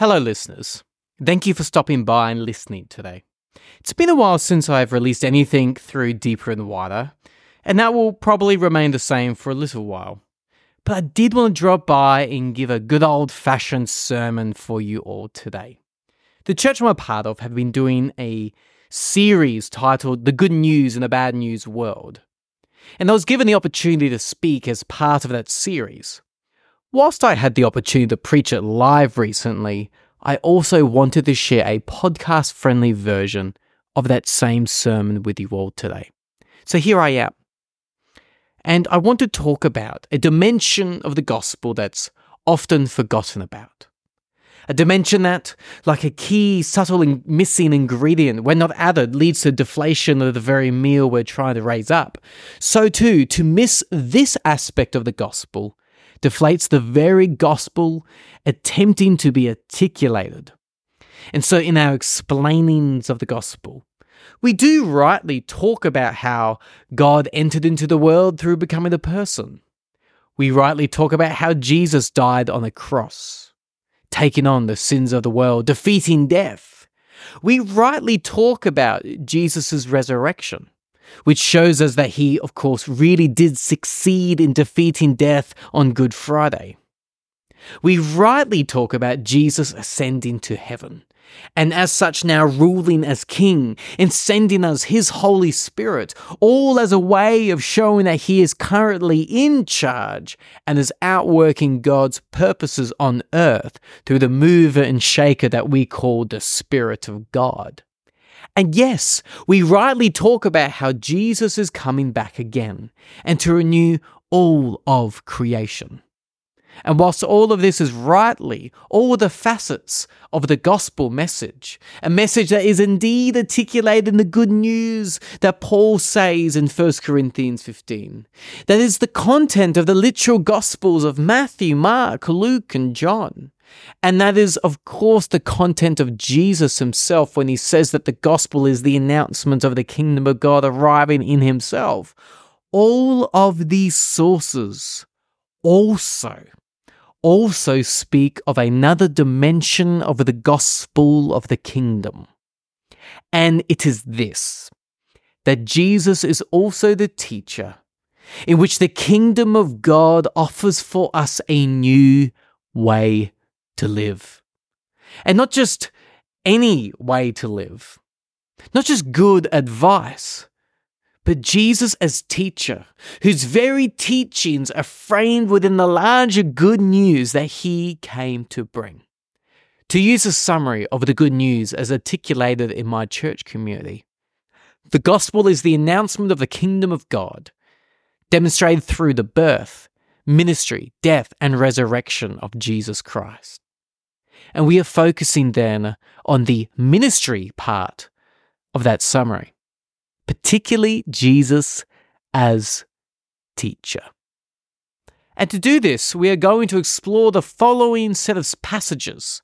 Hello, listeners. Thank you for stopping by and listening today. It's been a while since I've released anything through Deeper and Wider, and that will probably remain the same for a little while. But I did want to drop by and give a good old fashioned sermon for you all today. The church I'm a part of have been doing a series titled The Good News in the Bad News World. And I was given the opportunity to speak as part of that series. Whilst I had the opportunity to preach it live recently, I also wanted to share a podcast friendly version of that same sermon with you all today. So here I am. And I want to talk about a dimension of the gospel that's often forgotten about. A dimension that, like a key, subtle, and missing ingredient, when not added, leads to deflation of the very meal we're trying to raise up. So, too, to miss this aspect of the gospel deflates the very gospel attempting to be articulated. And so, in our explainings of the gospel, we do rightly talk about how God entered into the world through becoming a person. We rightly talk about how Jesus died on a cross, taking on the sins of the world, defeating death. We rightly talk about Jesus' resurrection which shows us that he, of course, really did succeed in defeating death on Good Friday. We rightly talk about Jesus ascending to heaven, and as such now ruling as King and sending us His Holy Spirit, all as a way of showing that He is currently in charge and is outworking God's purposes on earth through the mover and shaker that we call the Spirit of God. And yes, we rightly talk about how Jesus is coming back again and to renew all of creation. And whilst all of this is rightly all the facets of the gospel message, a message that is indeed articulated in the good news that Paul says in 1 Corinthians 15, that is the content of the literal gospels of Matthew, Mark, Luke, and John. And that is, of course, the content of Jesus himself when he says that the gospel is the announcement of the kingdom of God arriving in himself. All of these sources also also speak of another dimension of the gospel of the kingdom. And it is this that Jesus is also the teacher in which the kingdom of God offers for us a new way to live. And not just any way to live, not just good advice, but Jesus as teacher, whose very teachings are framed within the larger good news that he came to bring. To use a summary of the good news as articulated in my church community, the gospel is the announcement of the kingdom of God, demonstrated through the birth, ministry, death, and resurrection of Jesus Christ. And we are focusing then on the ministry part of that summary, particularly Jesus as teacher. And to do this, we are going to explore the following set of passages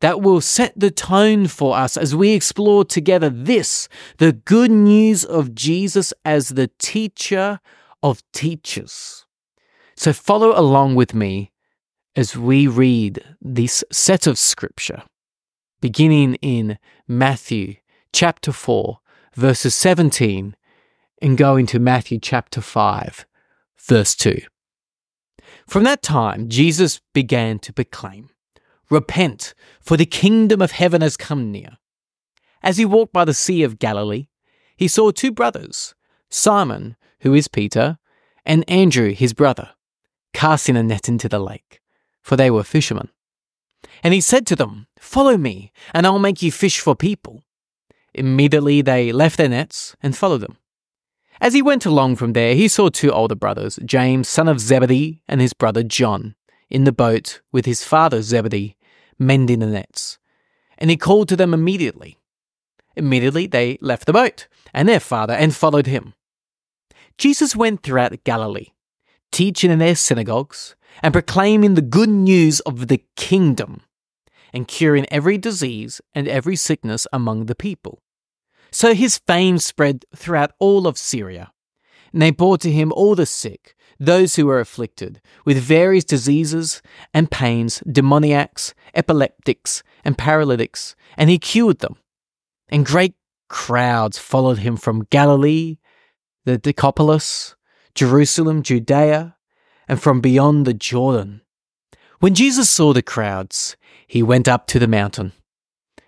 that will set the tone for us as we explore together this the good news of Jesus as the teacher of teachers. So follow along with me as we read this set of scripture, beginning in Matthew chapter 4, verses 17, and going to Matthew chapter 5, verse 2. From that time, Jesus began to proclaim, Repent, for the kingdom of heaven has come near. As he walked by the Sea of Galilee, he saw two brothers, Simon, who is Peter, and Andrew, his brother, casting a net into the lake for they were fishermen. And he said to them, Follow me, and I'll make you fish for people. Immediately they left their nets and followed him. As he went along from there, he saw two older brothers, James, son of Zebedee, and his brother John, in the boat with his father Zebedee, mending the nets. And he called to them immediately. Immediately they left the boat and their father and followed him. Jesus went throughout Galilee, teaching in their synagogues and proclaiming the good news of the kingdom and curing every disease and every sickness among the people. So his fame spread throughout all of Syria, and they brought to him all the sick, those who were afflicted with various diseases and pains, demoniacs, epileptics, and paralytics, and he cured them. And great crowds followed him from Galilee, the Decapolis, Jerusalem, Judea, and from beyond the Jordan. When Jesus saw the crowds, he went up to the mountain,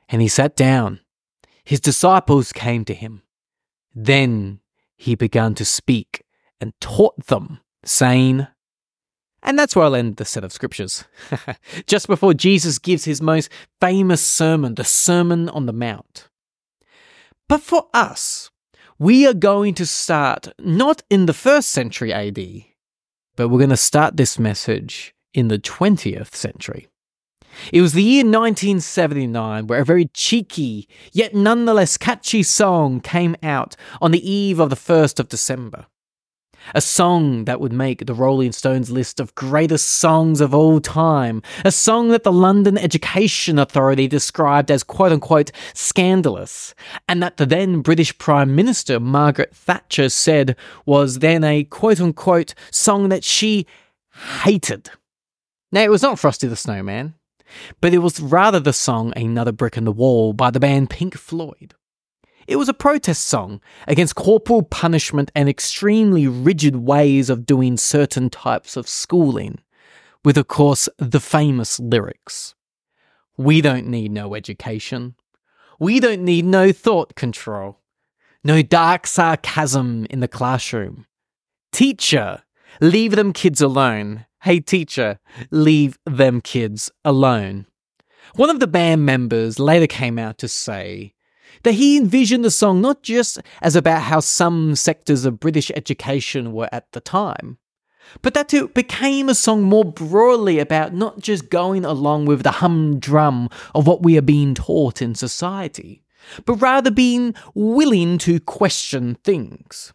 and he sat down. His disciples came to him. Then he began to speak and taught them, saying, and that's where I'll end the set of scriptures. Just before Jesus gives his most famous sermon, the Sermon on the Mount. But for us, we are going to start not in the first century AD, but we're going to start this message in the 20th century. It was the year 1979 where a very cheeky, yet nonetheless catchy song came out on the eve of the 1st of December. A song that would make the Rolling Stones list of greatest songs of all time. A song that the London Education Authority described as quote unquote scandalous. And that the then British Prime Minister Margaret Thatcher said was then a quote unquote song that she hated. Now, it was not Frosty the Snowman, but it was rather the song Another Brick in the Wall by the band Pink Floyd. It was a protest song against corporal punishment and extremely rigid ways of doing certain types of schooling, with, of course, the famous lyrics We don't need no education. We don't need no thought control. No dark sarcasm in the classroom. Teacher, leave them kids alone. Hey, teacher, leave them kids alone. One of the band members later came out to say that he envisioned the song not just as about how some sectors of British education were at the time, but that it became a song more broadly about not just going along with the humdrum of what we are being taught in society, but rather being willing to question things.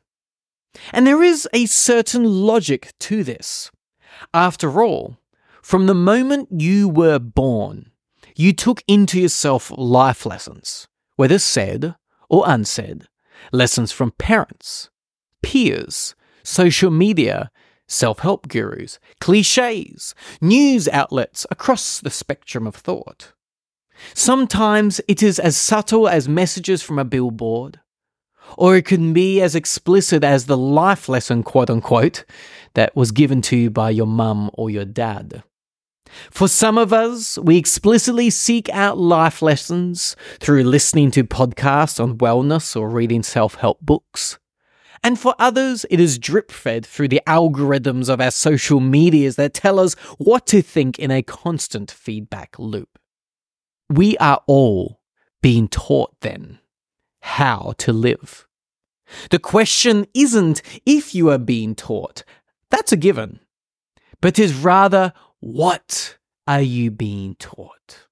And there is a certain logic to this. After all, from the moment you were born, you took into yourself life lessons whether said or unsaid, lessons from parents, peers, social media, self help gurus, cliches, news outlets across the spectrum of thought. Sometimes it is as subtle as messages from a billboard, or it can be as explicit as the life lesson, quote unquote, that was given to you by your mum or your dad. For some of us, we explicitly seek out life lessons through listening to podcasts on wellness or reading self help books. And for others, it is drip fed through the algorithms of our social medias that tell us what to think in a constant feedback loop. We are all being taught then how to live. The question isn't if you are being taught, that's a given, but is rather what are you being taught?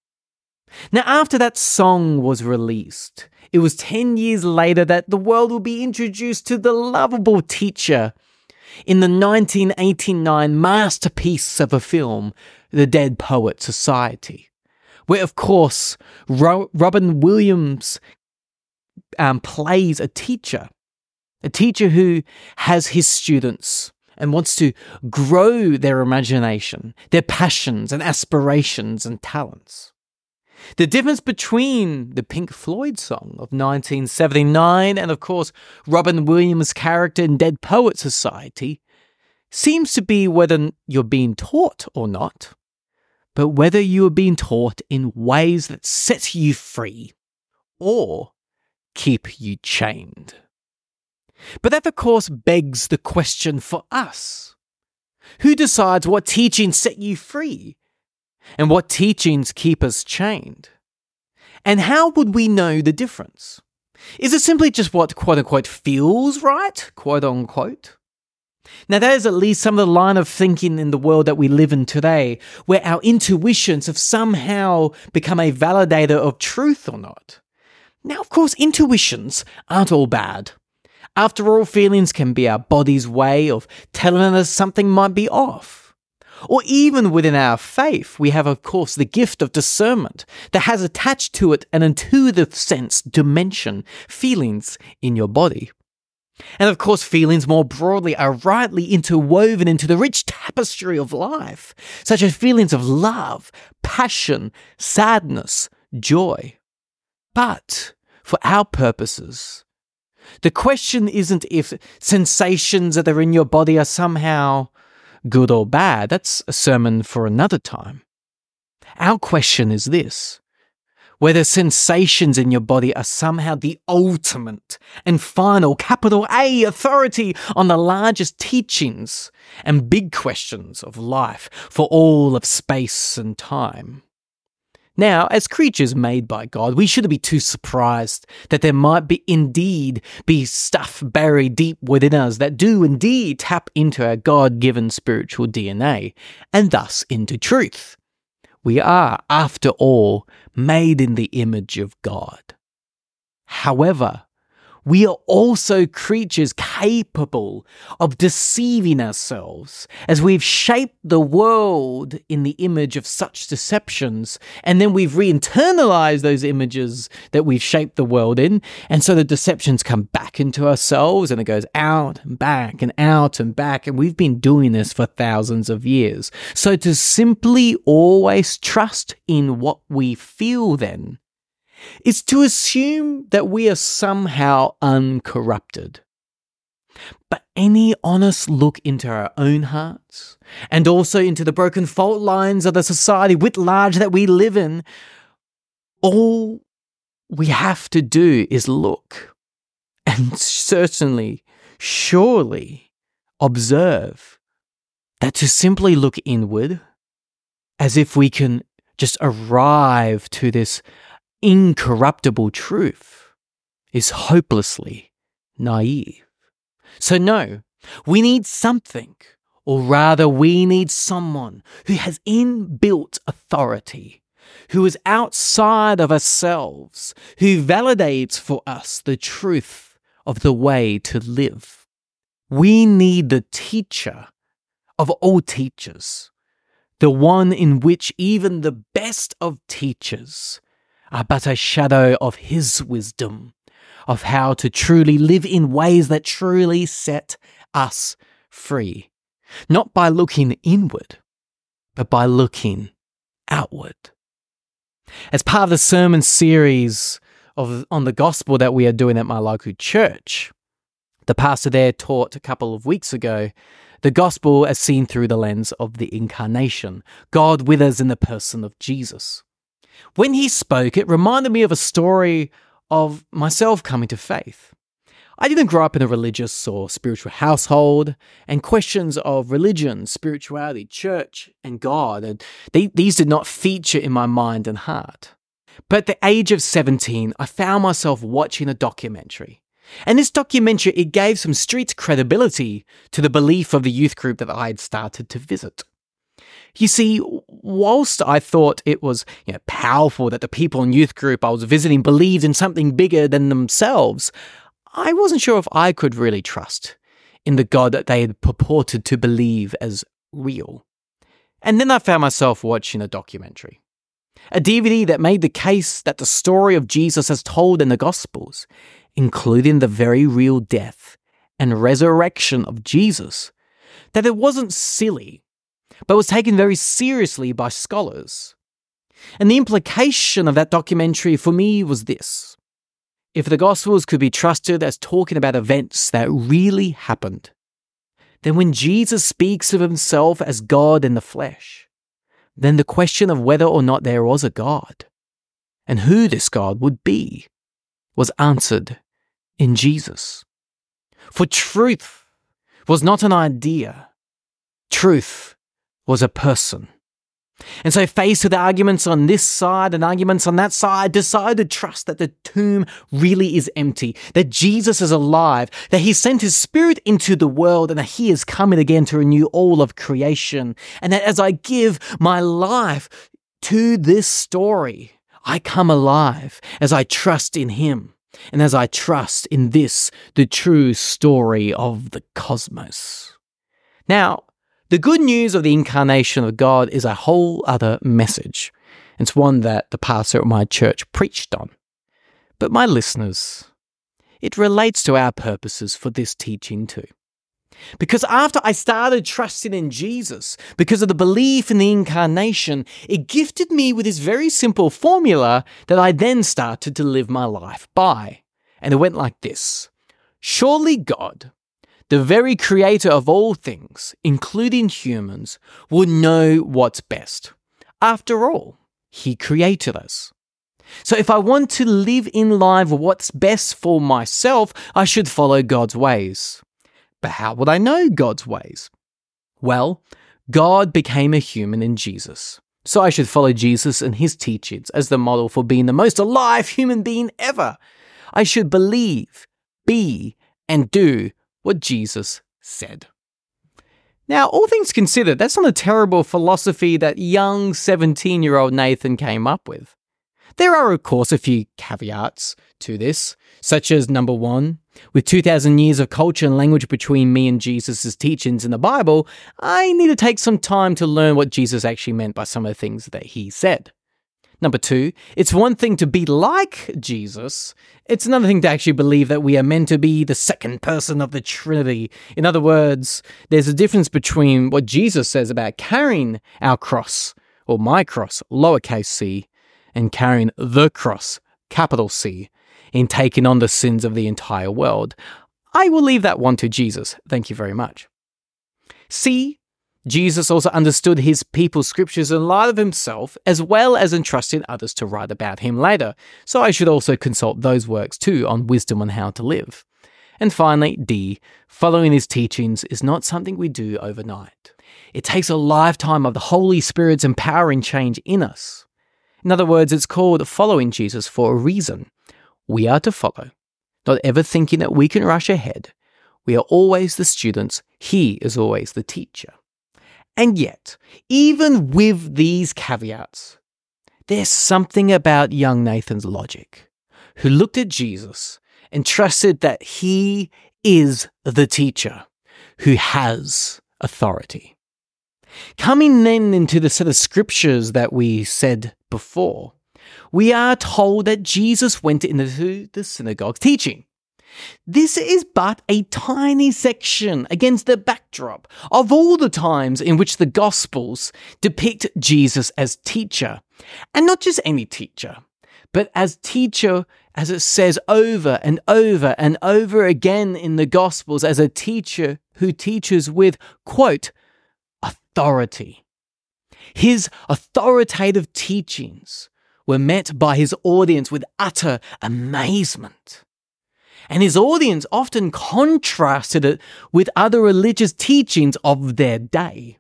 Now, after that song was released, it was 10 years later that the world will be introduced to the lovable teacher in the 1989 masterpiece of a film, The Dead Poet Society, where, of course, Ro- Robin Williams um, plays a teacher, a teacher who has his students and wants to grow their imagination, their passions and aspirations and talents. The difference between the Pink Floyd song of 1979 and, of course, Robin Williams' character in Dead Poet Society seems to be whether you're being taught or not, but whether you are being taught in ways that set you free or keep you chained. But that, of course, begs the question for us Who decides what teachings set you free and what teachings keep us chained? And how would we know the difference? Is it simply just what quote unquote feels right, quote unquote? Now, that is at least some of the line of thinking in the world that we live in today, where our intuitions have somehow become a validator of truth or not. Now, of course, intuitions aren't all bad. After all, feelings can be our body's way of telling us something might be off. Or even within our faith, we have, of course, the gift of discernment that has attached to it an intuitive sense dimension, feelings in your body. And of course, feelings more broadly are rightly interwoven into the rich tapestry of life, such as feelings of love, passion, sadness, joy. But for our purposes, the question isn't if sensations that are in your body are somehow good or bad. That's a sermon for another time. Our question is this whether sensations in your body are somehow the ultimate and final capital A authority on the largest teachings and big questions of life for all of space and time. Now, as creatures made by God, we shouldn't be too surprised that there might be indeed be stuff buried deep within us that do indeed tap into our God given spiritual DNA and thus into truth. We are, after all, made in the image of God. However, we are also creatures capable of deceiving ourselves as we've shaped the world in the image of such deceptions, and then we've re internalized those images that we've shaped the world in, and so the deceptions come back into ourselves and it goes out and back and out and back, and we've been doing this for thousands of years. So to simply always trust in what we feel then is to assume that we are somehow uncorrupted. But any honest look into our own hearts and also into the broken fault lines of the society writ large that we live in, all we have to do is look and certainly, surely observe that to simply look inward as if we can just arrive to this incorruptible truth is hopelessly naive. So, no, we need something, or rather, we need someone who has inbuilt authority, who is outside of ourselves, who validates for us the truth of the way to live. We need the teacher of all teachers, the one in which even the best of teachers are but a shadow of His wisdom, of how to truly live in ways that truly set us free, not by looking inward, but by looking outward. As part of the sermon series of, on the gospel that we are doing at my local church, the pastor there taught a couple of weeks ago the gospel as seen through the lens of the incarnation, God with us in the person of Jesus. When he spoke, it reminded me of a story of myself coming to faith. I didn't grow up in a religious or spiritual household, and questions of religion, spirituality, church, and God, and they, these did not feature in my mind and heart. But at the age of 17, I found myself watching a documentary. And this documentary, it gave some street credibility to the belief of the youth group that I had started to visit. You see, whilst I thought it was you know, powerful that the people in youth group I was visiting believed in something bigger than themselves, I wasn't sure if I could really trust in the God that they had purported to believe as real. And then I found myself watching a documentary. A DVD that made the case that the story of Jesus as told in the Gospels, including the very real death and resurrection of Jesus, that it wasn't silly but was taken very seriously by scholars. And the implication of that documentary for me was this if the Gospels could be trusted as talking about events that really happened, then when Jesus speaks of himself as God in the flesh, then the question of whether or not there was a God and who this God would be was answered in Jesus. For truth was not an idea, truth was a person. And so, faced with arguments on this side and arguments on that side, decided to trust that the tomb really is empty, that Jesus is alive, that he sent his spirit into the world, and that he is coming again to renew all of creation. And that as I give my life to this story, I come alive as I trust in him. And as I trust in this, the true story of the cosmos. Now, the good news of the incarnation of God is a whole other message. It's one that the pastor at my church preached on. But my listeners, it relates to our purposes for this teaching too. Because after I started trusting in Jesus, because of the belief in the incarnation, it gifted me with this very simple formula that I then started to live my life by. And it went like this Surely God, the very creator of all things, including humans, would know what's best. After all, He created us. So if I want to live in life what's best for myself, I should follow God's ways. But how would I know God's ways? Well, God became a human in Jesus. So I should follow Jesus and his teachings as the model for being the most alive human being ever. I should believe, be, and do what Jesus said. Now, all things considered, that's not a terrible philosophy that young 17 year old Nathan came up with. There are, of course, a few caveats to this, such as number one, with 2,000 years of culture and language between me and Jesus' teachings in the Bible, I need to take some time to learn what Jesus actually meant by some of the things that he said. Number two, it's one thing to be like Jesus, it's another thing to actually believe that we are meant to be the second person of the Trinity. In other words, there's a difference between what Jesus says about carrying our cross, or my cross, lowercase c, and carrying the cross, capital C, in taking on the sins of the entire world. I will leave that one to Jesus. Thank you very much. C Jesus also understood his people's scriptures in light of himself, as well as entrusting others to write about him later, so I should also consult those works too on wisdom on how to live. And finally, D, following his teachings is not something we do overnight. It takes a lifetime of the Holy Spirit's empowering change in us. In other words, it's called following Jesus for a reason. We are to follow, not ever thinking that we can rush ahead. We are always the students, he is always the teacher. And yet, even with these caveats, there's something about young Nathan's logic, who looked at Jesus and trusted that he is the teacher who has authority. Coming then into the set of scriptures that we said before, we are told that Jesus went into the synagogue teaching. This is but a tiny section against the backdrop of all the times in which the Gospels depict Jesus as teacher. And not just any teacher, but as teacher, as it says over and over and over again in the Gospels, as a teacher who teaches with, quote, authority. His authoritative teachings were met by his audience with utter amazement and his audience often contrasted it with other religious teachings of their day.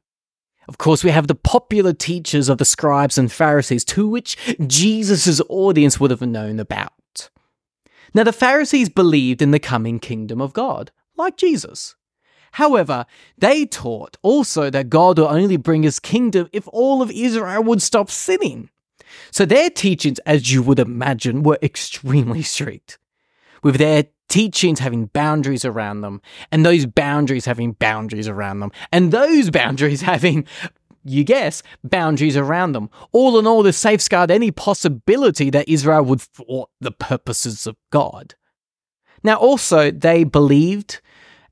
Of course, we have the popular teachers of the scribes and Pharisees to which Jesus' audience would have known about. Now, the Pharisees believed in the coming kingdom of God, like Jesus. However, they taught also that God would only bring his kingdom if all of Israel would stop sinning. So their teachings, as you would imagine, were extremely strict. With their teachings having boundaries around them, and those boundaries having boundaries around them, and those boundaries having, you guess, boundaries around them. All in all, to safeguard any possibility that Israel would thwart the purposes of God. Now, also, they believed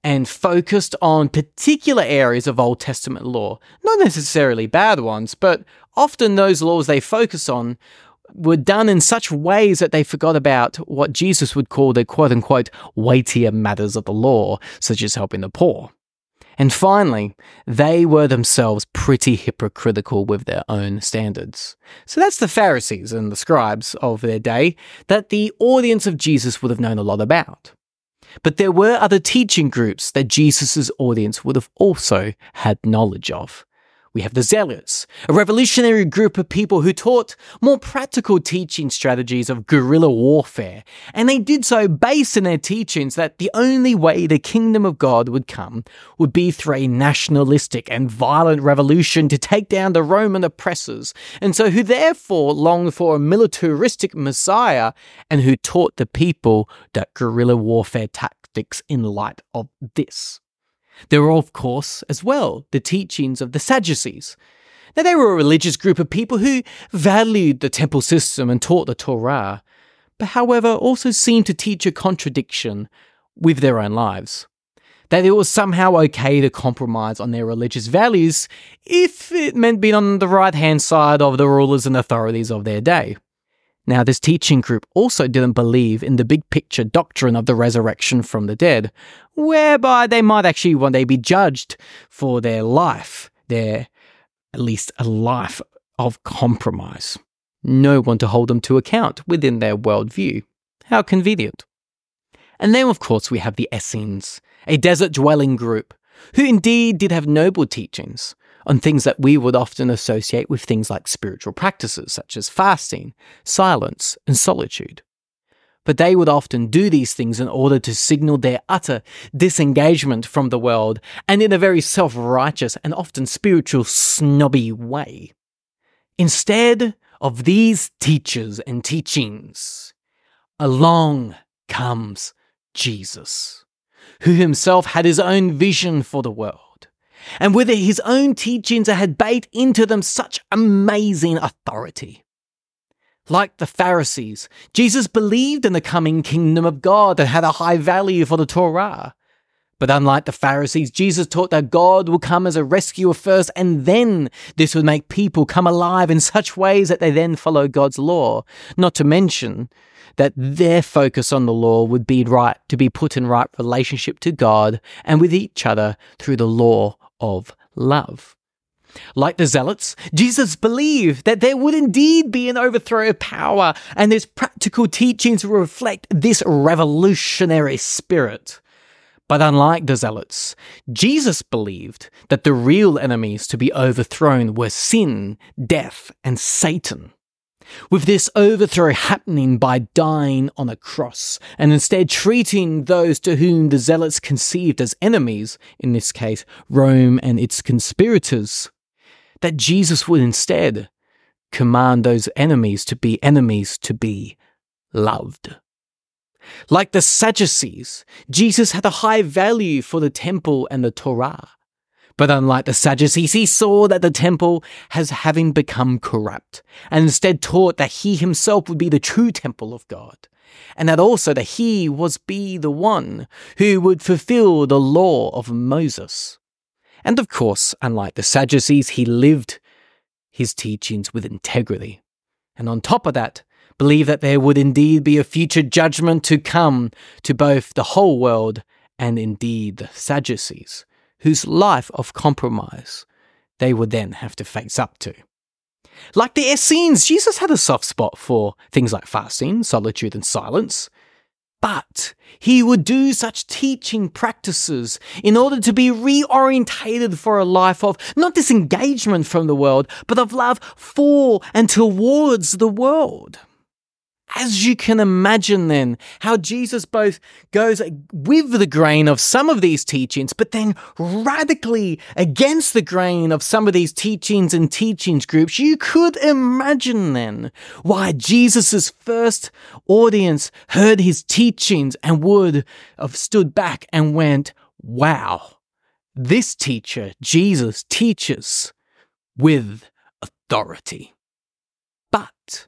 and focused on particular areas of Old Testament law, not necessarily bad ones, but often those laws they focus on were done in such ways that they forgot about what Jesus would call the quote unquote weightier matters of the law, such as helping the poor. And finally, they were themselves pretty hypocritical with their own standards. So that's the Pharisees and the scribes of their day that the audience of Jesus would have known a lot about. But there were other teaching groups that Jesus' audience would have also had knowledge of. We have the Zealots, a revolutionary group of people who taught more practical teaching strategies of guerrilla warfare, and they did so based in their teachings that the only way the kingdom of God would come would be through a nationalistic and violent revolution to take down the Roman oppressors, and so who therefore longed for a militaristic Messiah and who taught the people that guerrilla warfare tactics in light of this. There were, of course, as well, the teachings of the Sadducees. Now, they were a religious group of people who valued the temple system and taught the Torah, but however also seemed to teach a contradiction with their own lives. That it was somehow okay to compromise on their religious values if it meant being on the right hand side of the rulers and authorities of their day. Now, this teaching group also didn't believe in the big picture doctrine of the resurrection from the dead, whereby they might actually one day be judged for their life, their at least a life of compromise. No one to hold them to account within their worldview. How convenient. And then, of course, we have the Essenes, a desert dwelling group, who indeed did have noble teachings, on things that we would often associate with things like spiritual practices, such as fasting, silence, and solitude. But they would often do these things in order to signal their utter disengagement from the world, and in a very self righteous and often spiritual snobby way. Instead of these teachers and teachings, along comes Jesus, who himself had his own vision for the world and whether his own teachings had baked into them such amazing authority. Like the Pharisees, Jesus believed in the coming kingdom of God and had a high value for the Torah. But unlike the Pharisees, Jesus taught that God will come as a rescuer first, and then this would make people come alive in such ways that they then follow God's law. Not to mention that their focus on the law would be right to be put in right relationship to God and with each other through the law of love. Like the Zealots, Jesus believed that there would indeed be an overthrow of power, and his practical teachings reflect this revolutionary spirit. But unlike the Zealots, Jesus believed that the real enemies to be overthrown were sin, death, and Satan with this overthrow happening by dying on a cross, and instead treating those to whom the zealots conceived as enemies, in this case, Rome and its conspirators, that Jesus would instead command those enemies to be enemies to be loved. Like the Sadducees, Jesus had a high value for the temple and the Torah. But unlike the Sadducees, he saw that the temple has having become corrupt, and instead taught that he himself would be the true temple of God, and that also that he was be the one who would fulfill the law of Moses. And of course, unlike the Sadducees, he lived his teachings with integrity. And on top of that, believed that there would indeed be a future judgment to come to both the whole world and indeed the Sadducees whose life of compromise they would then have to face up to. Like the Essenes, Jesus had a soft spot for things like fasting, solitude, and silence. But he would do such teaching practices in order to be reorientated for a life of not disengagement from the world, but of love for and towards the world as you can imagine, then, how Jesus both goes with the grain of some of these teachings, but then radically against the grain of some of these teachings and teachings groups, you could imagine then why Jesus' first audience heard his teachings and would have stood back and went, wow, this teacher, Jesus, teaches with authority. But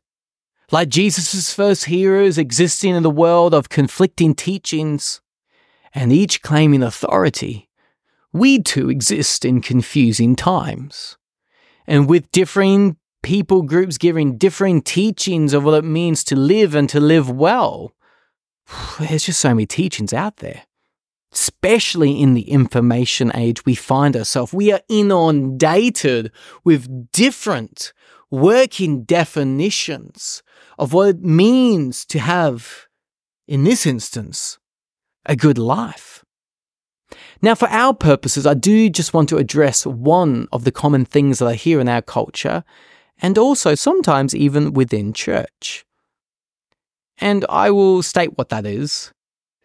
like Jesus' first heroes existing in the world of conflicting teachings, and each claiming authority, we too exist in confusing times. And with differing people groups giving differing teachings of what it means to live and to live well, there's just so many teachings out there. Especially in the information age we find ourselves, we are inundated with different working definitions of what it means to have, in this instance, a good life. Now, for our purposes, I do just want to address one of the common things that I hear in our culture, and also sometimes even within church. And I will state what that is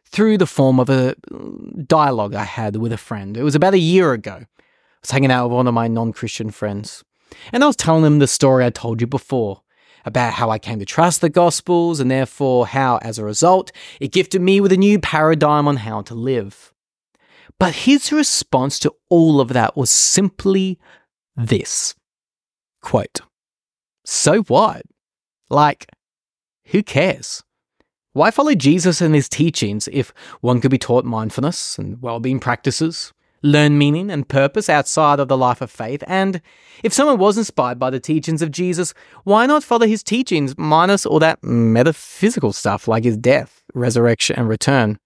through the form of a mm, dialogue I had with a friend. It was about a year ago. I was hanging out with one of my non Christian friends, and I was telling him the story I told you before about how I came to trust the Gospels and therefore how, as a result, it gifted me with a new paradigm on how to live. But his response to all of that was simply this quote, So what? Like, who cares? Why follow Jesus and his teachings if one could be taught mindfulness and well being practices, learn meaning and purpose outside of the life of faith? And if someone was inspired by the teachings of Jesus, why not follow his teachings minus all that metaphysical stuff like his death, resurrection, and return?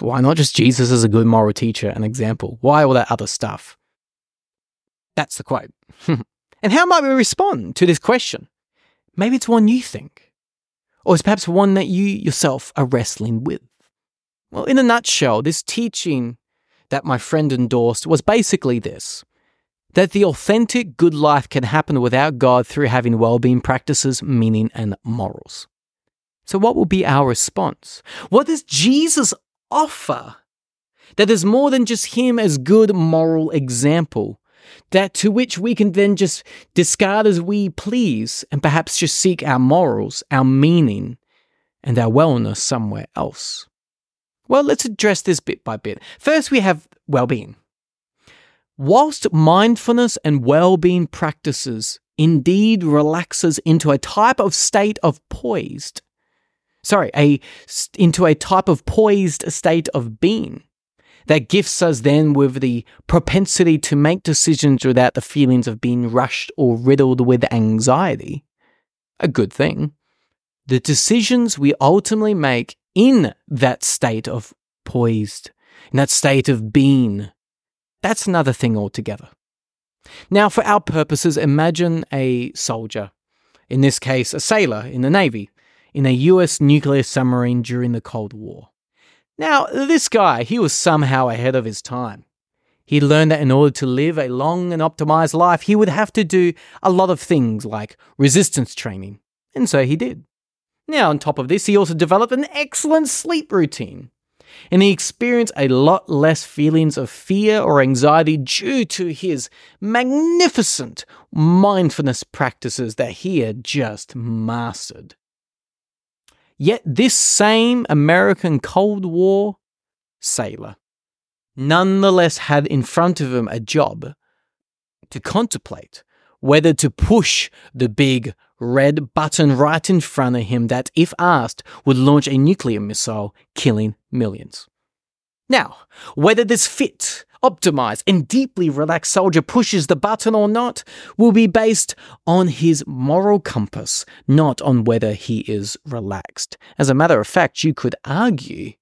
Why not just Jesus as a good moral teacher and example? Why all that other stuff? That's the quote. and how might we respond to this question? Maybe it's one you think, or it's perhaps one that you yourself are wrestling with. Well, in a nutshell, this teaching that my friend endorsed was basically this that the authentic good life can happen without God through having well being practices, meaning, and morals. So, what will be our response? What does Jesus offer? that is more than just Him as good moral example, that to which we can then just discard as we please and perhaps just seek our morals, our meaning, and our wellness somewhere else. Well, let's address this bit by bit. First, we have well being. Whilst mindfulness and well being practices indeed relaxes into a type of state of poised, sorry, a into a type of poised state of being that gifts us then with the propensity to make decisions without the feelings of being rushed or riddled with anxiety. A good thing. The decisions we ultimately make in that state of poised, in that state of being, that's another thing altogether. Now, for our purposes, imagine a soldier, in this case, a sailor in the Navy, in a US nuclear submarine during the Cold War. Now, this guy, he was somehow ahead of his time. He learned that in order to live a long and optimized life, he would have to do a lot of things like resistance training. And so he did. Now, on top of this, he also developed an excellent sleep routine. And he experienced a lot less feelings of fear or anxiety due to his magnificent mindfulness practices that he had just mastered. Yet this same American Cold War sailor nonetheless had in front of him a job to contemplate whether to push the big red button right in front of him that, if asked, would launch a nuclear missile, killing millions. Now, whether this fit, optimized, and deeply relaxed soldier pushes the button or not will be based on his moral compass, not on whether he is relaxed. As a matter of fact, you could argue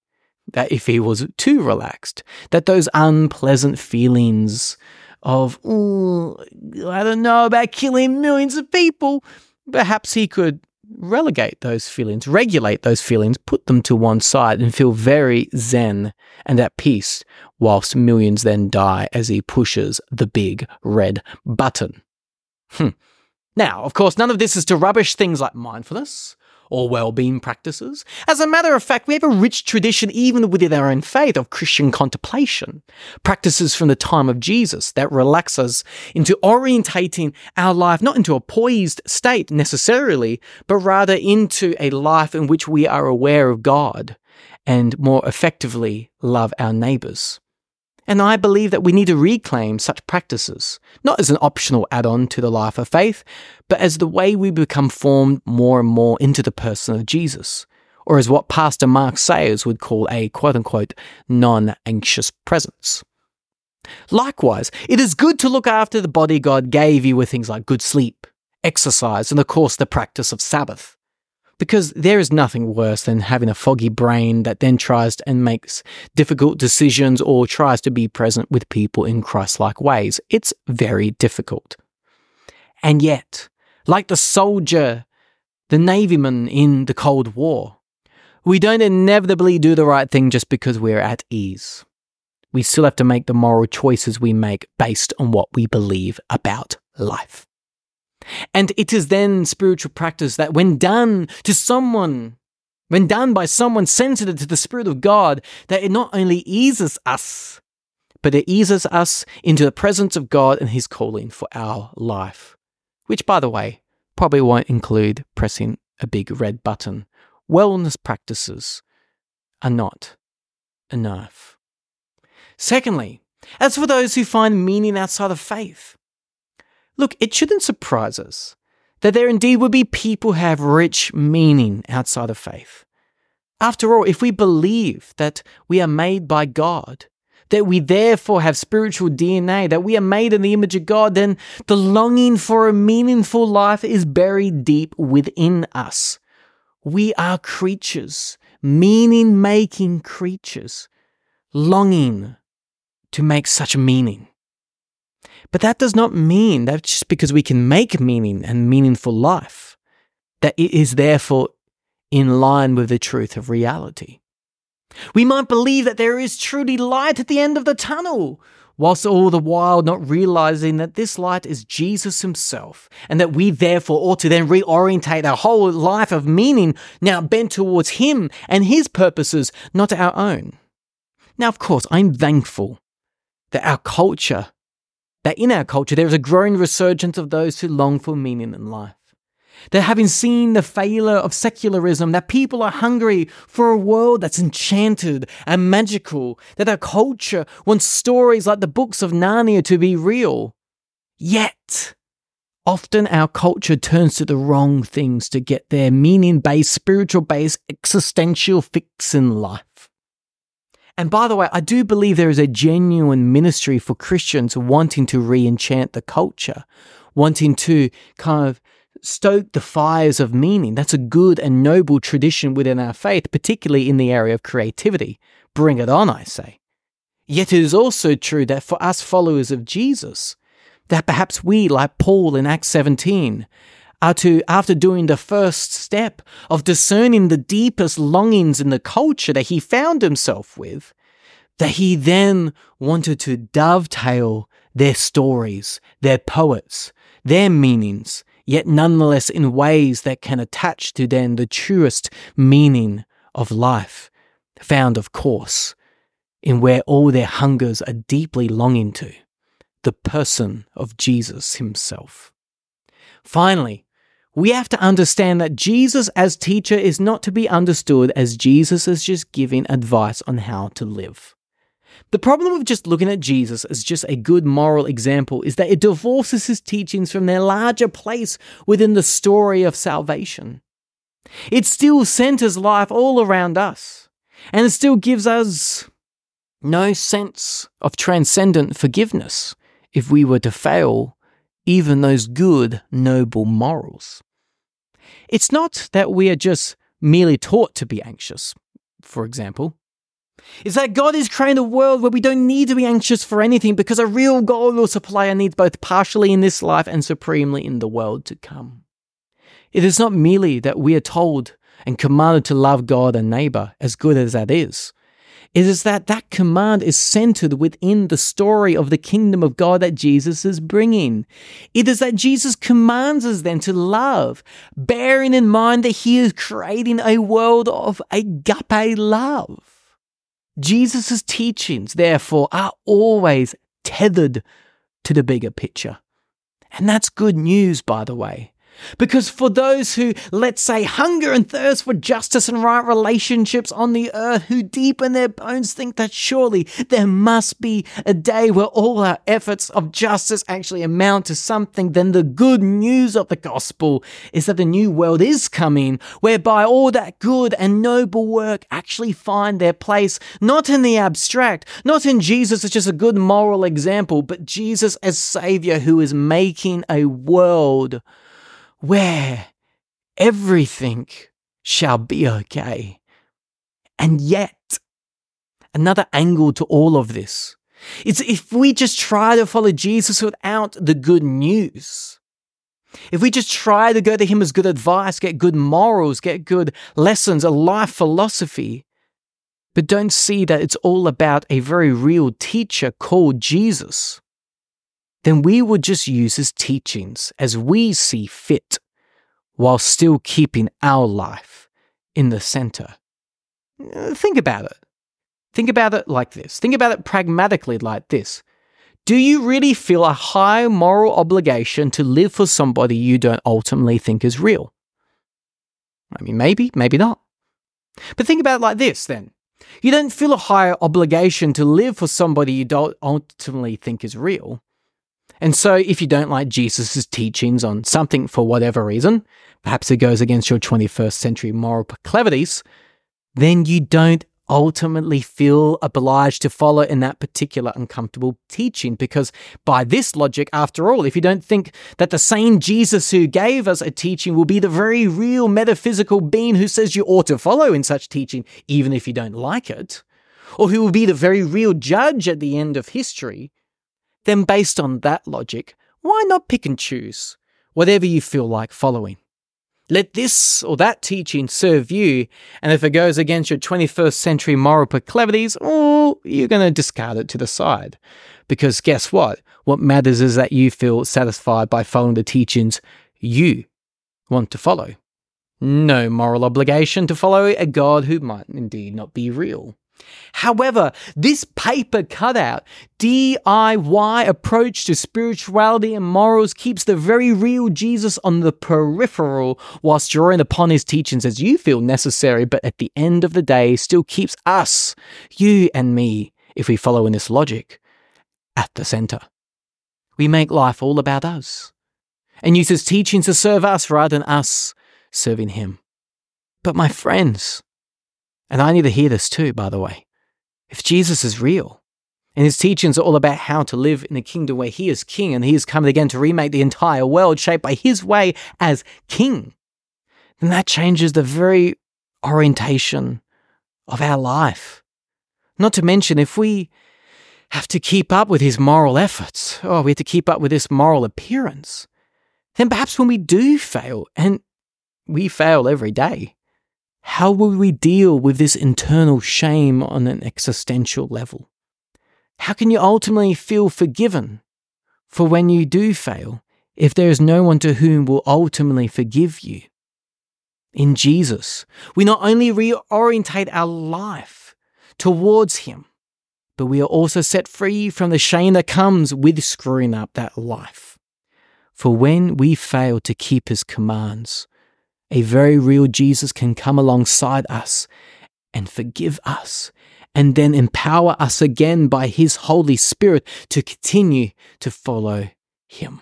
that if he was too relaxed, that those unpleasant feelings of, I don't know about killing millions of people, perhaps he could relegate those feelings, regulate those feelings, put them to one side, and feel very zen and at peace, whilst millions then die as he pushes the big red button. Hmm. Now, of course, none of this is to rubbish things like mindfulness or well-being practices. As a matter of fact, we have a rich tradition even within our own faith of Christian contemplation, practices from the time of Jesus that relax us into orientating our life not into a poised state necessarily, but rather into a life in which we are aware of God and more effectively love our neighbors. And I believe that we need to reclaim such practices, not as an optional add on to the life of faith, but as the way we become formed more and more into the person of Jesus, or as what Pastor Mark Sayers would call a quote unquote non anxious presence. Likewise, it is good to look after the body God gave you with things like good sleep, exercise, and of course the practice of Sabbath because there is nothing worse than having a foggy brain that then tries and makes difficult decisions or tries to be present with people in Christ like ways. It's very difficult. And yet, like the soldier, the navyman in the Cold War, we don't inevitably do the right thing just because we're at ease. We still have to make the moral choices we make based on what we believe about life. And it is then spiritual practice that, when done to someone, when done by someone sensitive to the Spirit of God, that it not only eases us, but it eases us into the presence of God and His calling for our life. Which, by the way, probably won't include pressing a big red button. Wellness practices are not enough. Secondly, as for those who find meaning outside of faith, Look, it shouldn't surprise us that there indeed would be people who have rich meaning outside of faith. After all, if we believe that we are made by God, that we therefore have spiritual DNA, that we are made in the image of God, then the longing for a meaningful life is buried deep within us. We are creatures, meaning making creatures, longing to make such meaning. But that does not mean that just because we can make meaning and meaningful life, that it is therefore in line with the truth of reality. We might believe that there is truly light at the end of the tunnel, whilst all the while not realizing that this light is Jesus himself, and that we therefore ought to then reorientate our whole life of meaning now bent towards him and his purposes, not our own. Now, of course, I'm thankful that our culture, that in our culture, there is a growing resurgence of those who long for meaning in life. That having seen the failure of secularism, that people are hungry for a world that's enchanted and magical, that our culture wants stories like the books of Narnia to be real. Yet, often our culture turns to the wrong things to get their meaning based, spiritual based, existential fix in life. And by the way, I do believe there is a genuine ministry for Christians wanting to re enchant the culture, wanting to kind of stoke the fires of meaning. That's a good and noble tradition within our faith, particularly in the area of creativity. Bring it on, I say. Yet it is also true that for us followers of Jesus, that perhaps we, like Paul in Acts 17, are to, after doing the first step of discerning the deepest longings in the culture that he found himself with, that he then wanted to dovetail their stories, their poets, their meanings yet nonetheless in ways that can attach to then the truest meaning of life, found, of course, in where all their hungers are deeply longing to the person of Jesus himself. Finally, we have to understand that Jesus as teacher is not to be understood as Jesus is just giving advice on how to live. The problem with just looking at Jesus as just a good moral example is that it divorces his teachings from their larger place within the story of salvation. It still centers life all around us, and it still gives us no sense of transcendent forgiveness if we were to fail even those good, noble morals. It's not that we are just merely taught to be anxious, for example It's that God is creating a world where we don't need to be anxious for anything because a real God will supply our needs both partially in this life and supremely in the world to come. It is not merely that we are told and commanded to love God and neighbor, as good as that is. It is that that command is centered within the story of the kingdom of God that Jesus is bringing. It is that Jesus commands us then to love, bearing in mind that he is creating a world of agape love. Jesus' teachings, therefore, are always tethered to the bigger picture. And that's good news, by the way. Because for those who, let's say, hunger and thirst for justice and right relationships on the earth, who deep in their bones think that surely there must be a day where all our efforts of justice actually amount to something, then the good news of the gospel is that the new world is coming, whereby all that good and noble work actually find their place, not in the abstract, not in Jesus as just a good moral example, but Jesus as Savior who is making a world where everything shall be okay. And yet, another angle to all of this is if we just try to follow Jesus without the good news, if we just try to go to him as good advice, get good morals, get good lessons, a life philosophy, but don't see that it's all about a very real teacher called Jesus, then we would just use his teachings as we see fit while still keeping our life in the center. Think about it. Think about it like this. Think about it pragmatically like this. Do you really feel a high moral obligation to live for somebody you don't ultimately think is real? I mean, maybe, maybe not. But think about it like this then. You don't feel a higher obligation to live for somebody you don't ultimately think is real. And so, if you don't like Jesus' teachings on something for whatever reason, perhaps it goes against your 21st century moral proclivities, then you don't ultimately feel obliged to follow in that particular uncomfortable teaching. Because by this logic, after all, if you don't think that the same Jesus who gave us a teaching will be the very real metaphysical being who says you ought to follow in such teaching, even if you don't like it, or who will be the very real judge at the end of history, then based on that logic, why not pick and choose whatever you feel like following? Let this or that teaching serve you, and if it goes against your 21st century moral proclivities, oh, you're going to discard it to the side. Because guess what? What matters is that you feel satisfied by following the teachings you want to follow. No moral obligation to follow a God who might indeed not be real. However, this paper cutout DIY approach to spirituality and morals keeps the very real Jesus on the peripheral whilst drawing upon his teachings as you feel necessary, but at the end of the day still keeps us, you and me, if we follow in this logic, at the center. We make life all about us and use his teachings to serve us rather than us serving him. But my friends, and I need to hear this too, by the way. If Jesus is real, and his teachings are all about how to live in a kingdom where he is king and he is coming again to remake the entire world shaped by his way as king, then that changes the very orientation of our life. Not to mention, if we have to keep up with his moral efforts, or oh, we have to keep up with this moral appearance, then perhaps when we do fail, and we fail every day, how will we deal with this internal shame on an existential level? How can you ultimately feel forgiven for when you do fail if there is no one to whom will ultimately forgive you? In Jesus, we not only reorientate our life towards Him, but we are also set free from the shame that comes with screwing up that life. For when we fail to keep His commands, a very real Jesus can come alongside us and forgive us and then empower us again by His Holy Spirit to continue to follow Him.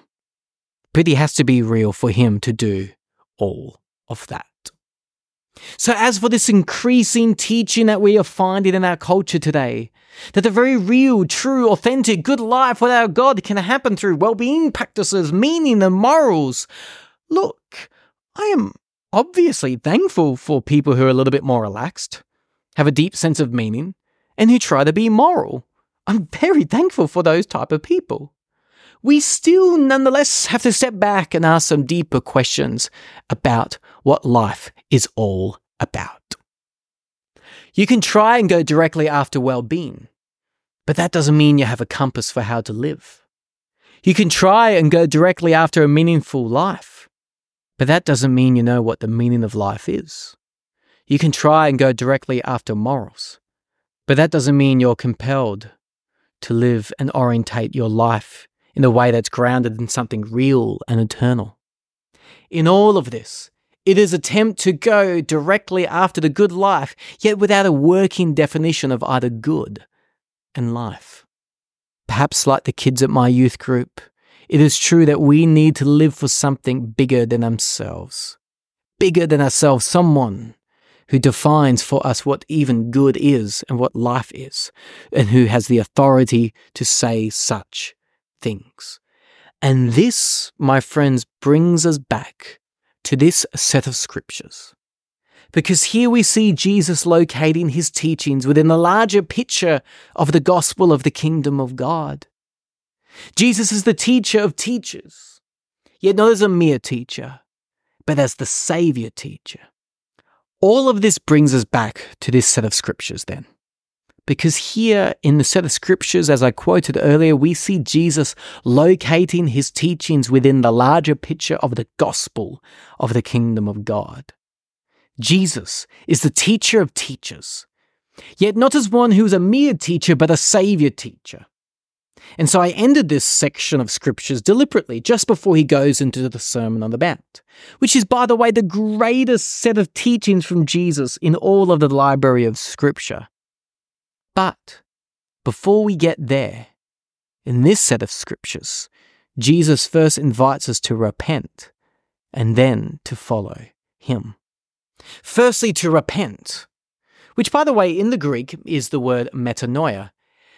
But He has to be real for Him to do all of that. So, as for this increasing teaching that we are finding in our culture today, that the very real, true, authentic, good life with our God can happen through well being practices, meaning, and morals, look, I am obviously thankful for people who are a little bit more relaxed, have a deep sense of meaning, and who try to be moral. I'm very thankful for those type of people. We still nonetheless have to step back and ask some deeper questions about what life is all about. You can try and go directly after well-being, but that doesn't mean you have a compass for how to live. You can try and go directly after a meaningful life, but that doesn't mean you know what the meaning of life is. You can try and go directly after morals, but that doesn't mean you're compelled to live and orientate your life in a way that's grounded in something real and eternal. In all of this, it is attempt to go directly after the good life, yet without a working definition of either good and life. Perhaps like the kids at my youth group, it is true that we need to live for something bigger than ourselves. Bigger than ourselves, someone who defines for us what even good is and what life is, and who has the authority to say such things. And this, my friends, brings us back to this set of scriptures. Because here we see Jesus locating his teachings within the larger picture of the gospel of the kingdom of God. Jesus is the teacher of teachers, yet not as a mere teacher, but as the Saviour teacher. All of this brings us back to this set of scriptures then. Because here in the set of scriptures, as I quoted earlier, we see Jesus locating his teachings within the larger picture of the gospel of the kingdom of God. Jesus is the teacher of teachers, yet not as one who is a mere teacher, but a savior teacher. And so I ended this section of scriptures deliberately just before he goes into the Sermon on the Mount, which is, by the way, the greatest set of teachings from Jesus in all of the library of scripture. But before we get there, in this set of scriptures, Jesus first invites us to repent and then to follow him. Firstly, to repent which, by the way, in the Greek is the word metanoia.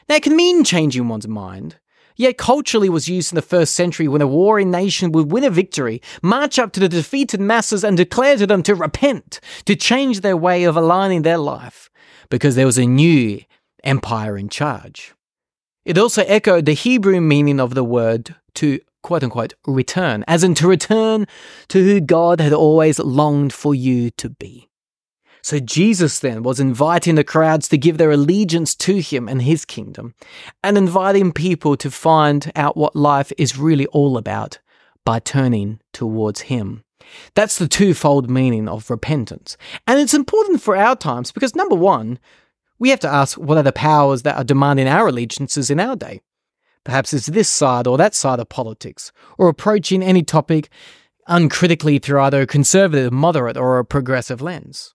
Now, it can mean changing one's mind, yet culturally was used in the first century when a warring nation would win a victory, march up to the defeated masses and declare to them to repent, to change their way of aligning their life, because there was a new empire in charge. It also echoed the Hebrew meaning of the word to quote unquote return, as in to return to who God had always longed for you to be. So Jesus then was inviting the crowds to give their allegiance to him and his kingdom, and inviting people to find out what life is really all about by turning towards him. That's the twofold meaning of repentance. And it's important for our times because number one, we have to ask what are the powers that are demanding our allegiances in our day? Perhaps it's this side or that side of politics, or approaching any topic uncritically through either a conservative, moderate, or a progressive lens.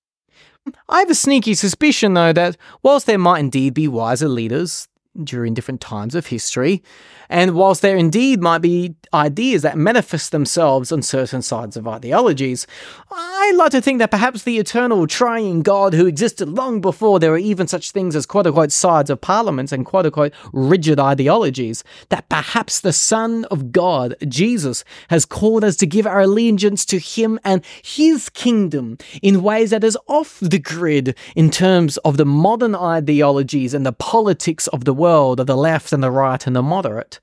I have a sneaky suspicion, though, that whilst there might indeed be wiser leaders during different times of history, and whilst there indeed might be ideas that manifest themselves on certain sides of ideologies, I like to think that perhaps the eternal triune God who existed long before there were even such things as quote unquote sides of parliaments and quote unquote rigid ideologies, that perhaps the Son of God, Jesus, has called us to give our allegiance to Him and His kingdom in ways that is off the grid in terms of the modern ideologies and the politics of the world of the left and the right and the moderate.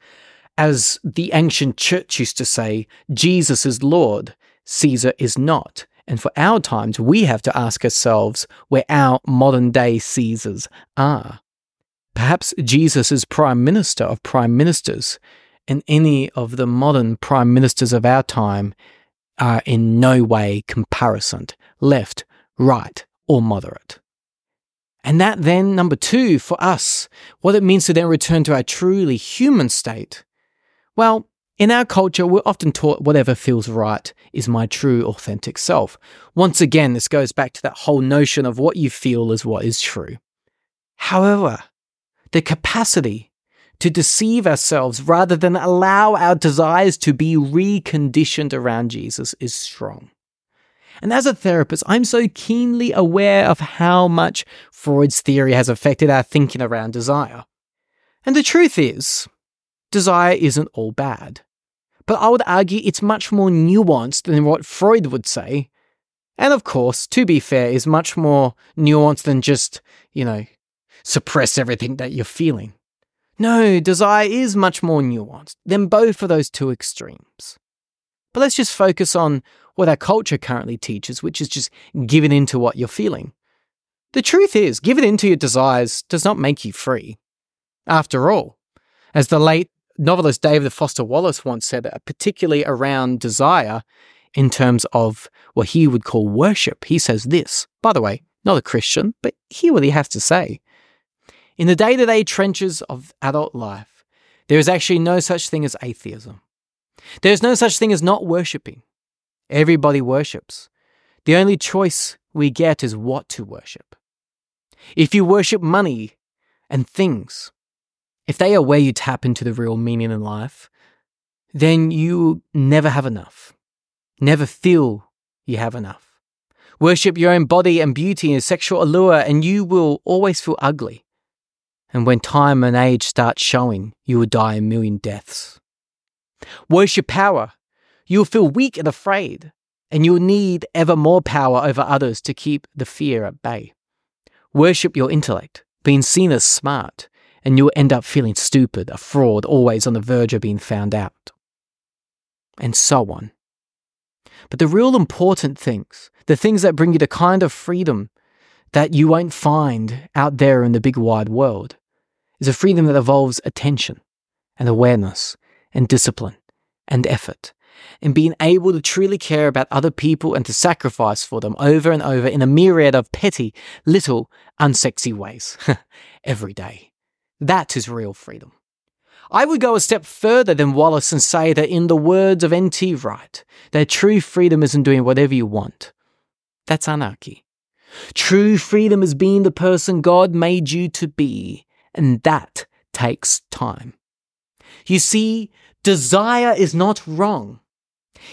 As the ancient church used to say, Jesus is Lord, Caesar is not. And for our times, we have to ask ourselves where our modern day Caesars are. Perhaps Jesus is Prime Minister of Prime Ministers, and any of the modern Prime Ministers of our time are in no way comparison, left, right, or moderate. And that then, number two, for us, what it means to then return to our truly human state well, in our culture, we're often taught whatever feels right is my true, authentic self. Once again, this goes back to that whole notion of what you feel is what is true. However, the capacity to deceive ourselves rather than allow our desires to be reconditioned around Jesus is strong. And as a therapist, I'm so keenly aware of how much Freud's theory has affected our thinking around desire. And the truth is, desire isn't all bad. But I would argue it's much more nuanced than what Freud would say. And of course, to be fair, is much more nuanced than just, you know, suppress everything that you're feeling. No, desire is much more nuanced than both of those two extremes. But let's just focus on what our culture currently teaches, which is just giving in to what you're feeling. The truth is, giving in to your desires does not make you free. After all, as the late novelist David Foster Wallace once said, uh, particularly around desire in terms of what he would call worship. He says this, by the way, not a Christian, but hear what he has to say. In the day to day trenches of adult life, there is actually no such thing as atheism. There is no such thing as not worshipping. Everybody worships. The only choice we get is what to worship. If you worship money and things, if they are where you tap into the real meaning in life, then you never have enough. Never feel you have enough. Worship your own body and beauty and sexual allure, and you will always feel ugly. And when time and age start showing, you will die a million deaths. Worship power. You will feel weak and afraid, and you will need ever more power over others to keep the fear at bay. Worship your intellect, being seen as smart, and you'll end up feeling stupid, a fraud, always on the verge of being found out. And so on. But the real important things, the things that bring you the kind of freedom that you won't find out there in the big wide world, is a freedom that involves attention and awareness and discipline and effort and being able to truly care about other people and to sacrifice for them over and over in a myriad of petty, little, unsexy ways every day. That is real freedom. I would go a step further than Wallace and say that, in the words of N.T. Wright, that true freedom isn't doing whatever you want. That's anarchy. True freedom is being the person God made you to be, and that takes time. You see, desire is not wrong.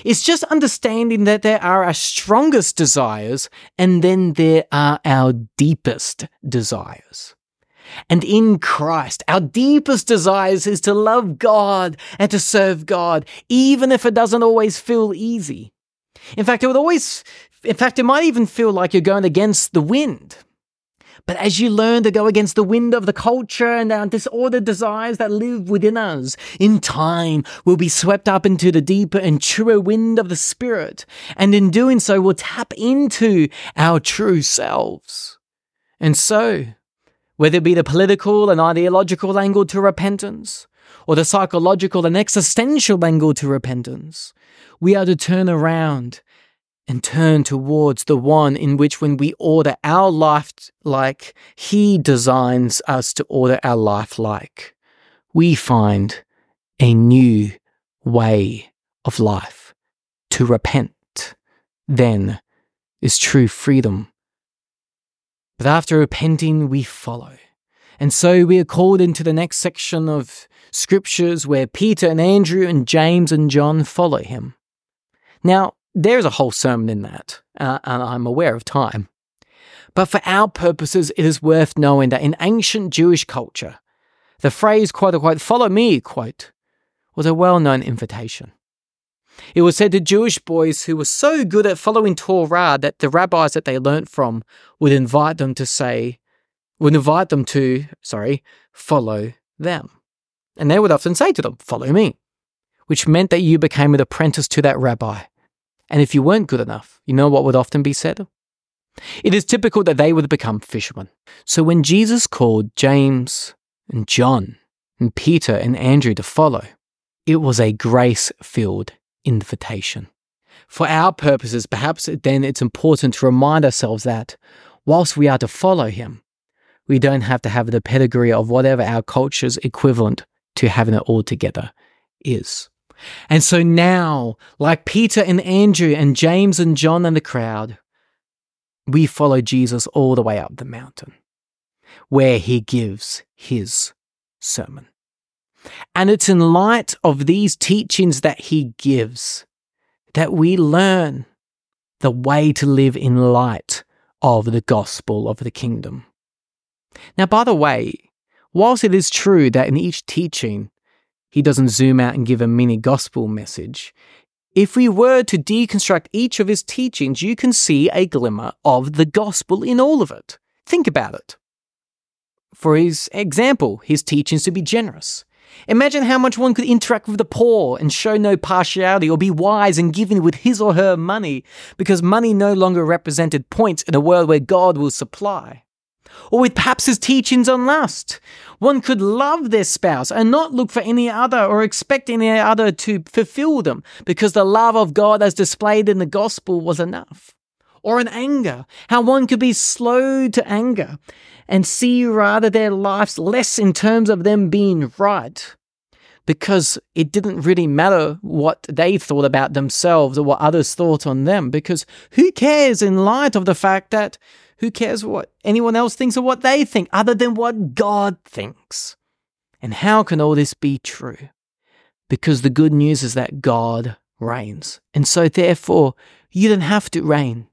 It's just understanding that there are our strongest desires and then there are our deepest desires. And in Christ, our deepest desires is to love God and to serve God, even if it doesn't always feel easy. In fact, it would always, in fact, it might even feel like you're going against the wind. But as you learn to go against the wind of the culture and our disordered desires that live within us, in time we'll be swept up into the deeper and truer wind of the Spirit. And in doing so, we'll tap into our true selves. And so, whether it be the political and ideological angle to repentance, or the psychological and existential angle to repentance, we are to turn around and turn towards the one in which, when we order our life like He designs us to order our life like, we find a new way of life. To repent, then, is true freedom. But after repenting, we follow. And so we are called into the next section of scriptures where Peter and Andrew and James and John follow him. Now, there's a whole sermon in that, uh, and I'm aware of time. But for our purposes, it is worth knowing that in ancient Jewish culture, the phrase, quote unquote, follow me, quote, was a well known invitation. It was said to Jewish boys who were so good at following Torah that the rabbis that they learnt from would invite them to say, would invite them to, sorry, follow them. And they would often say to them, follow me, which meant that you became an apprentice to that rabbi and if you weren't good enough, you know what would often be said? It is typical that they would become fishermen. So when Jesus called James and John and Peter and Andrew to follow, it was a grace filled invitation. For our purposes, perhaps then it's important to remind ourselves that whilst we are to follow him, we don't have to have the pedigree of whatever our culture's equivalent to having it all together is. And so now, like Peter and Andrew and James and John and the crowd, we follow Jesus all the way up the mountain, where he gives his sermon. And it's in light of these teachings that he gives that we learn the way to live in light of the gospel of the kingdom. Now, by the way, whilst it is true that in each teaching he doesn't zoom out and give a mini gospel message. If we were to deconstruct each of his teachings, you can see a glimmer of the gospel in all of it. Think about it. For his example, his teachings to be generous. Imagine how much one could interact with the poor and show no partiality or be wise in giving with his or her money because money no longer represented points in a world where God will supply or with perhaps his teachings on lust. One could love their spouse and not look for any other or expect any other to fulfill them because the love of God as displayed in the gospel was enough. Or in anger, how one could be slow to anger and see rather their lives less in terms of them being right because it didn't really matter what they thought about themselves or what others thought on them because who cares in light of the fact that who cares what anyone else thinks or what they think other than what God thinks? And how can all this be true? Because the good news is that God reigns. And so, therefore, you don't have to reign.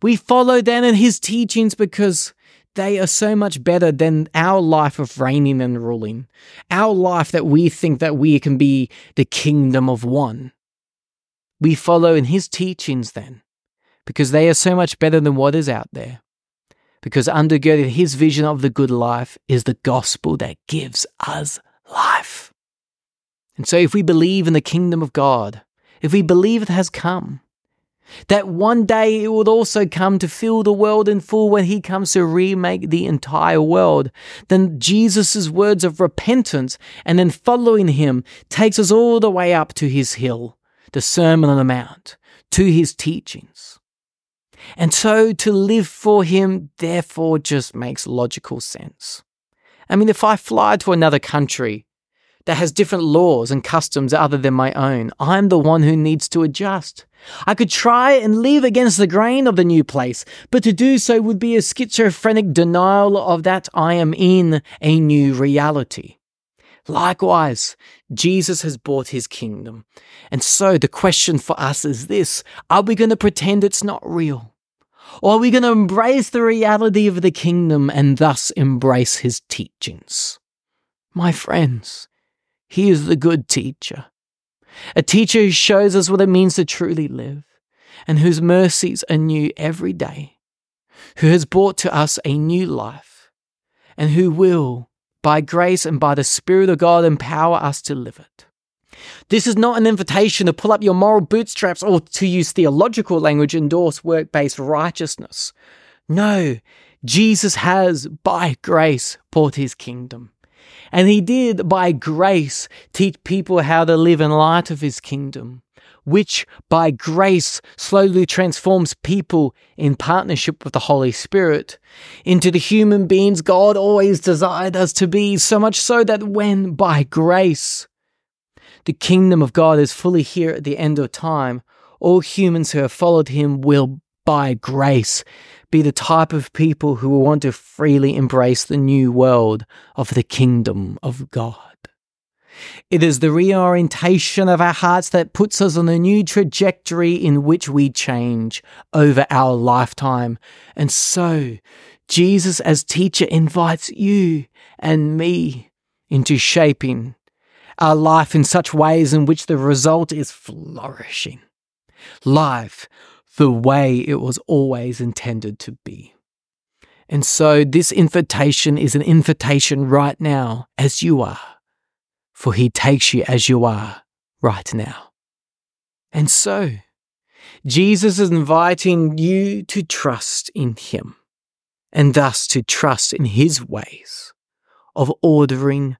We follow then in his teachings because they are so much better than our life of reigning and ruling, our life that we think that we can be the kingdom of one. We follow in his teachings then because they are so much better than what is out there. Because undergirding his vision of the good life is the gospel that gives us life. And so, if we believe in the kingdom of God, if we believe it has come, that one day it would also come to fill the world in full when he comes to remake the entire world, then Jesus' words of repentance and then following him takes us all the way up to his hill, the Sermon on the Mount, to his teachings. And so to live for him, therefore, just makes logical sense. I mean, if I fly to another country that has different laws and customs other than my own, I'm the one who needs to adjust. I could try and live against the grain of the new place, but to do so would be a schizophrenic denial of that I am in a new reality. Likewise, Jesus has bought his kingdom. And so the question for us is this Are we going to pretend it's not real? Or are we going to embrace the reality of the kingdom and thus embrace his teachings? My friends, he is the good teacher. A teacher who shows us what it means to truly live and whose mercies are new every day, who has brought to us a new life, and who will, by grace and by the Spirit of God, empower us to live it. This is not an invitation to pull up your moral bootstraps or to use theological language, endorse work based righteousness. No, Jesus has, by grace, brought his kingdom. And he did, by grace, teach people how to live in light of his kingdom, which, by grace, slowly transforms people in partnership with the Holy Spirit into the human beings God always desired us to be, so much so that when, by grace, the kingdom of God is fully here at the end of time, all humans who have followed him will, by grace, be the type of people who will want to freely embrace the new world of the kingdom of God. It is the reorientation of our hearts that puts us on a new trajectory in which we change over our lifetime. And so, Jesus as teacher invites you and me into shaping our life in such ways in which the result is flourishing. Life the way it was always intended to be. And so this invitation is an invitation right now, as you are, for he takes you as you are right now. And so, Jesus is inviting you to trust in him, and thus to trust in his ways of ordering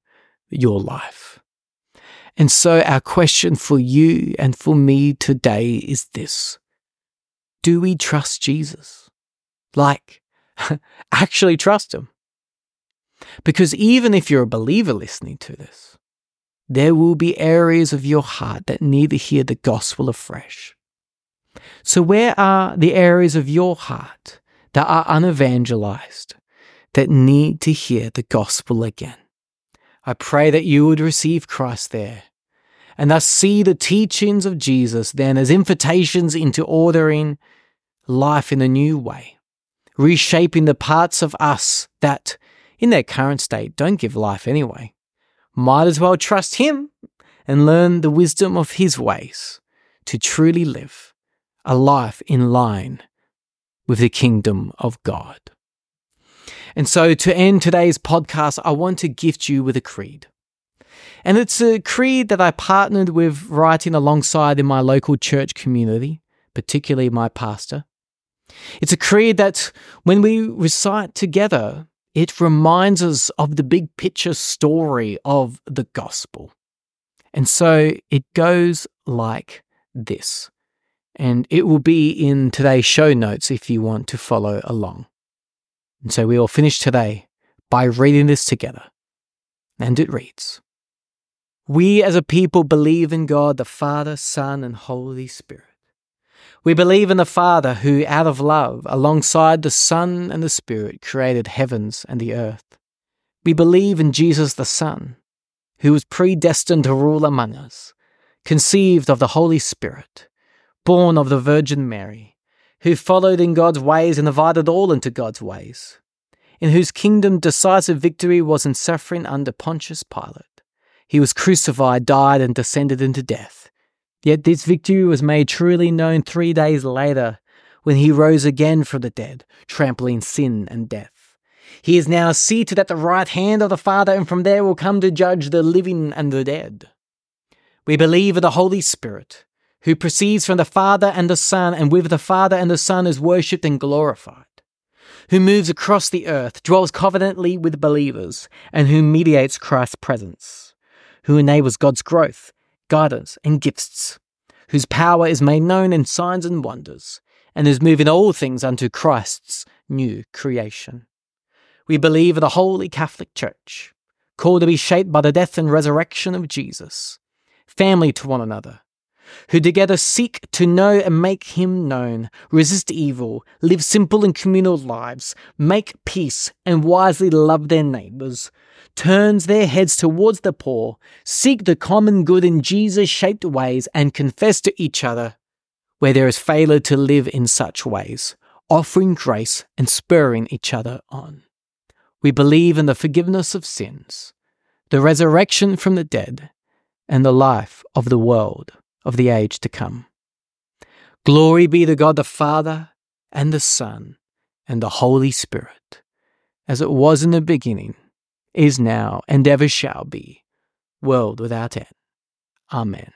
your life. And so, our question for you and for me today is this do we trust Jesus? Like, actually trust him? Because even if you're a believer listening to this, there will be areas of your heart that need to hear the gospel afresh. So, where are the areas of your heart that are unevangelized, that need to hear the gospel again? I pray that you would receive Christ there and thus see the teachings of Jesus then as invitations into ordering life in a new way, reshaping the parts of us that, in their current state, don't give life anyway. Might as well trust Him and learn the wisdom of His ways to truly live a life in line with the kingdom of God. And so, to end today's podcast, I want to gift you with a creed. And it's a creed that I partnered with writing alongside in my local church community, particularly my pastor. It's a creed that, when we recite together, it reminds us of the big picture story of the gospel. And so it goes like this. And it will be in today's show notes if you want to follow along. And so we will finish today by reading this together. And it reads We as a people believe in God the Father, Son, and Holy Spirit. We believe in the Father who, out of love, alongside the Son and the Spirit, created heavens and the earth. We believe in Jesus the Son, who was predestined to rule among us, conceived of the Holy Spirit, born of the Virgin Mary, who followed in God's ways and divided all into God's ways, in whose kingdom decisive victory was in suffering under Pontius Pilate. He was crucified, died, and descended into death Yet this victory was made truly known three days later when he rose again from the dead, trampling sin and death. He is now seated at the right hand of the Father, and from there will come to judge the living and the dead. We believe in the Holy Spirit, who proceeds from the Father and the Son, and with the Father and the Son is worshipped and glorified, who moves across the earth, dwells covenantly with believers, and who mediates Christ's presence, who enables God's growth guidance, and gifts, whose power is made known in signs and wonders, and is moving all things unto Christ's new creation. We believe in the Holy Catholic Church, called to be shaped by the death and resurrection of Jesus, family to one another, who together seek to know and make him known, resist evil, live simple and communal lives, make peace and wisely love their neighbours, turns their heads towards the poor, seek the common good in Jesus shaped ways, and confess to each other where there is failure to live in such ways, offering grace and spurring each other on. We believe in the forgiveness of sins, the resurrection from the dead, and the life of the world of the age to come. Glory be to God the Father, and the Son, and the Holy Spirit, as it was in the beginning, is now, and ever shall be, world without end. Amen.